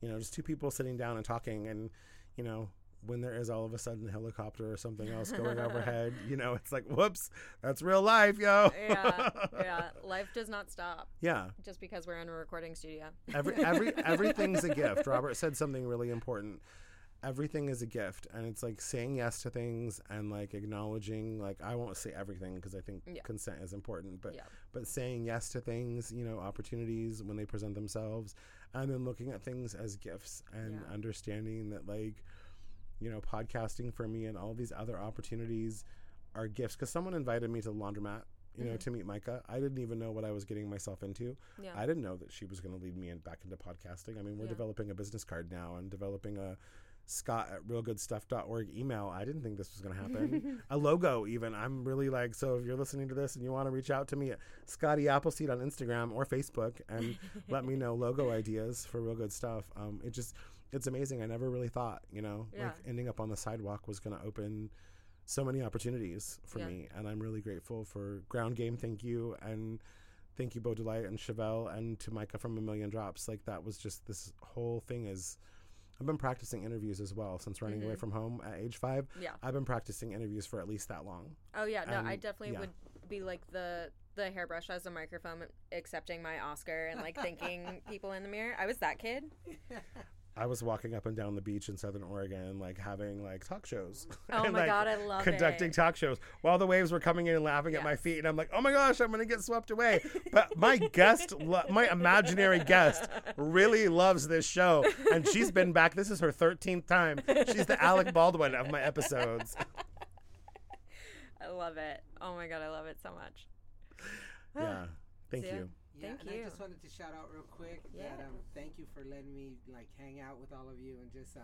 you know, just two people sitting down and talking, and you know, when there is all of a sudden a helicopter or something else going *laughs* overhead, you know, it's like, whoops, that's real life, yo. Yeah. yeah. *laughs* Life does not stop yeah. just because we're in a recording studio. Every every *laughs* everything's a gift. Robert said something really important. Everything is a gift, and it's like saying yes to things and like acknowledging. Like I won't say everything because I think Yeah. consent is important, but Yeah. but saying yes to things, you know, opportunities when they present themselves, and then looking at things as gifts and Yeah. understanding that like, you know, podcasting for me and all these other opportunities are gifts. Because someone invited me to the laundromat. You know, Mhm. to meet Micah, I didn't even know what I was getting myself into. Yeah. I didn't know that she was going to lead me in, back into podcasting. I mean, we're Yeah. developing a business card now and developing a Scott at realgoodstuff.org email. I didn't think this was going to happen. a logo, even. I'm really like, so if you're listening to this and you want to reach out to me at Scotty Appleseed on Instagram or Facebook and *laughs* let me know logo ideas for real good stuff. Um, it just, it's amazing. I never really thought, you know, Yeah. like ending up on the sidewalk was going to open so many opportunities for Yeah. me. And I'm really grateful for Ground Game. Thank you. And thank you, Bo Delight and Chevelle, and to Micah from A Million Drops. Like that was just this whole thing is. I've been practicing interviews as well since running away Mhm. from home at age five. Yeah. I've been practicing interviews for at least that long. Oh yeah, no, I definitely yeah. would be like the the hairbrush as a microphone, accepting my Oscar and like thanking *laughs* people in the mirror. I was that kid. *laughs* I was walking up and down the beach in Southern Oregon, like having like talk shows. *laughs* Oh and, my like, god, I love conducting it. talk shows while the waves were coming in and laughing at my feet, and I'm like, "Oh my gosh, I'm gonna get swept away." *laughs* But my guest, lo- my imaginary guest, really loves this show, and she's been back. This is her 13th time. She's the Alec *laughs* Baldwin of my episodes. I love it. Oh my god, I love it so much. Yeah, *sighs* thank See ya. Yeah, Thank and you. I just wanted to shout out real quick Yeah. that um, thank you for letting me like hang out with all of you and just uh,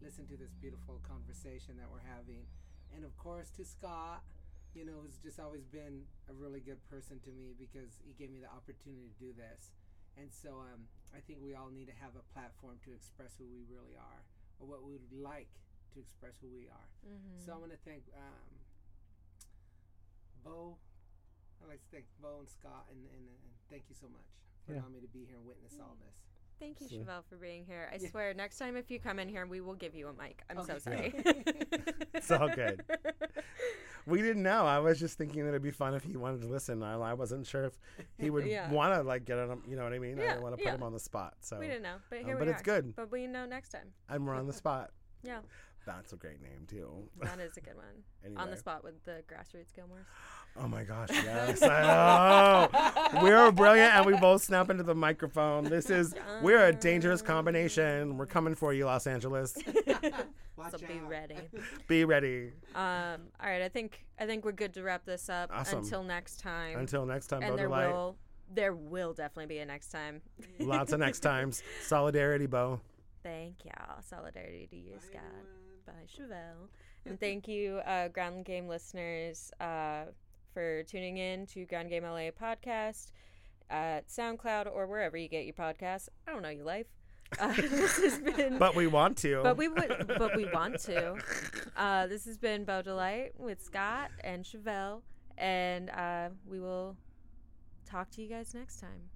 listen to this beautiful conversation that we're having, and of course to Scott, you know, who's just always been a really good person to me because he gave me the opportunity to do this, and so um, I think we all need to have a platform to express who we really are or what we would like to express who we are. Mm-hmm. So I want to thank um, Bo. I'd like to thank Bo and Scott, and, and, and thank you so much for Yeah. allowing me to be here and witness all this. Thank you, So- Chevelle, for being here. I Yeah. swear, next time if you come in here, we will give you a mic. I'm so sorry. Okay. *laughs* It's all good. We didn't know. I was just thinking that it'd be fun if he wanted to listen. I, I wasn't sure if he would Yeah. want to like get on. You know what I mean? I Yeah, didn't want to put yeah. him on the spot. So, we didn't know, but here um, here but we it's are. good, But we know next time. and we're on the spot. *laughs* Yeah, That's a great name too. that is a good one. anyway. *laughs* On the spot with the grassroots Gilmores. Oh my gosh, yes. oh, we're brilliant and we both snap into the microphone. This is we're a dangerous combination. We're coming for you, Los Angeles. Watch so be ready. Be ready. Um, all right, I think I think we're good to wrap this up Awesome. until next time. Until next time, and Bo there Delight. will there will definitely be a next time. Lots of next times. *laughs* Solidarity, Bo. Thank y'all. Solidarity to you, Bye, Scott. everyone. Bye, Chevelle. And thank you, uh, Ground Game listeners, uh, for tuning in to Ground Game LA podcast at SoundCloud or wherever you get your podcasts. I don't know your life. Uh, *laughs* this has been. But we want to. But we would. But we want to. Uh, this has been Bo Delight with Scott and Chevelle, and uh, we will talk to you guys next time.